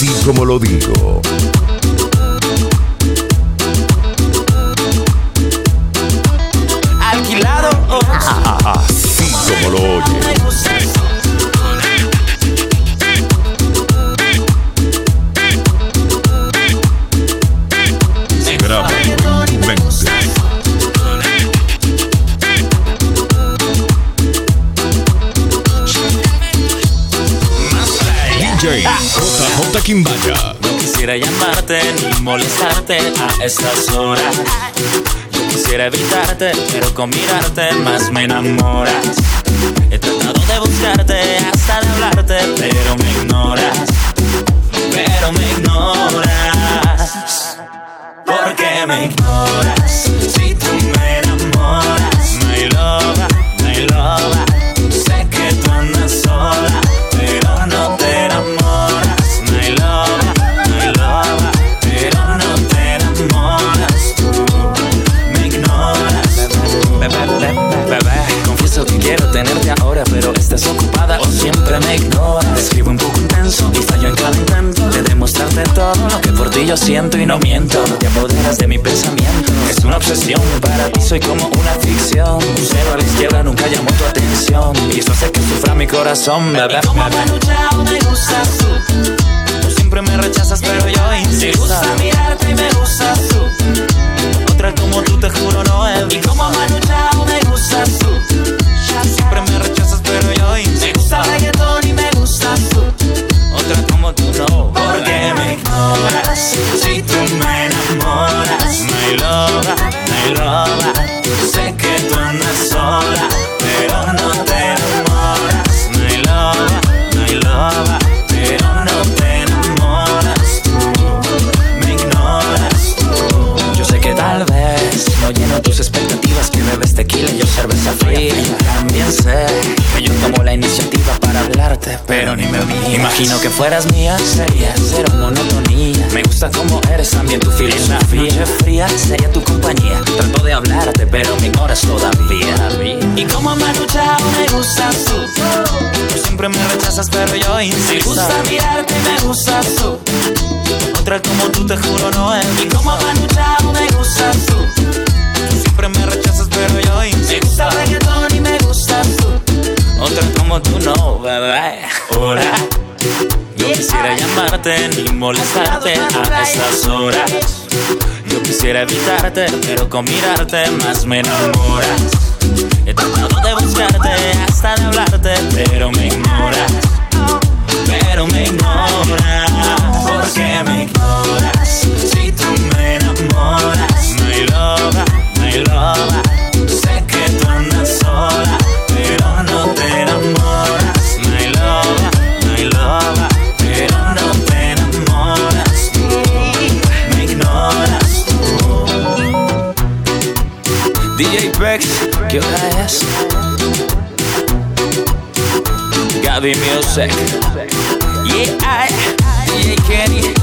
Así como lo digo. DJ JJ Kimbaya. No quisiera llamarte ni molestarte a estas horas. Yo quisiera evitarte, pero con mirarte más me enamoras. He tratado de buscarte, hasta de hablarte, pero me ignoras. Pero me ignoras. ¿Por qué me ignoras? Quiero tenerte ahora, pero estás ocupada o siempre me ignoras. Escribo un poco intenso y fallo en cada intento de demostrarte todo lo que por ti yo siento y no miento. Te apoderas de mi pensamiento. Es una obsesión para ti, soy como una ficción. Un cero a la izquierda nunca llamó tu atención. Y eso hace que sufra mi corazón, bebé. Como me gustas tú. Tus expectativas que bebes tequila y yo cerveza fría. También sé que yo tomo la iniciativa para hablarte, pero ni me vi. Imagino que fueras mía, sería cero monotonía. Me gusta como eres también tu filosofía. Noche fría sería tu compañía. Trato de hablarte, pero me ignoras todavía. Y como Manu Chao me gustas tú. Tú siempre me rechazas, pero yo insisto. Me gusta mirarte me gustas tú. Otra como tú, te juro, no es. Y como Manu Chao me gustas tú. Me rechazas, pero yo insisto. Me gusta y me gustas tú. Otra como tú, no, bebé. Hola. Yo quisiera llamarte ni molestarte a estas horas. Yo quisiera evitarte, pero con mirarte más me enamoras. DJ Bex, ¿qué hora es? Gaby Music. Yeah, I, DJ Kenny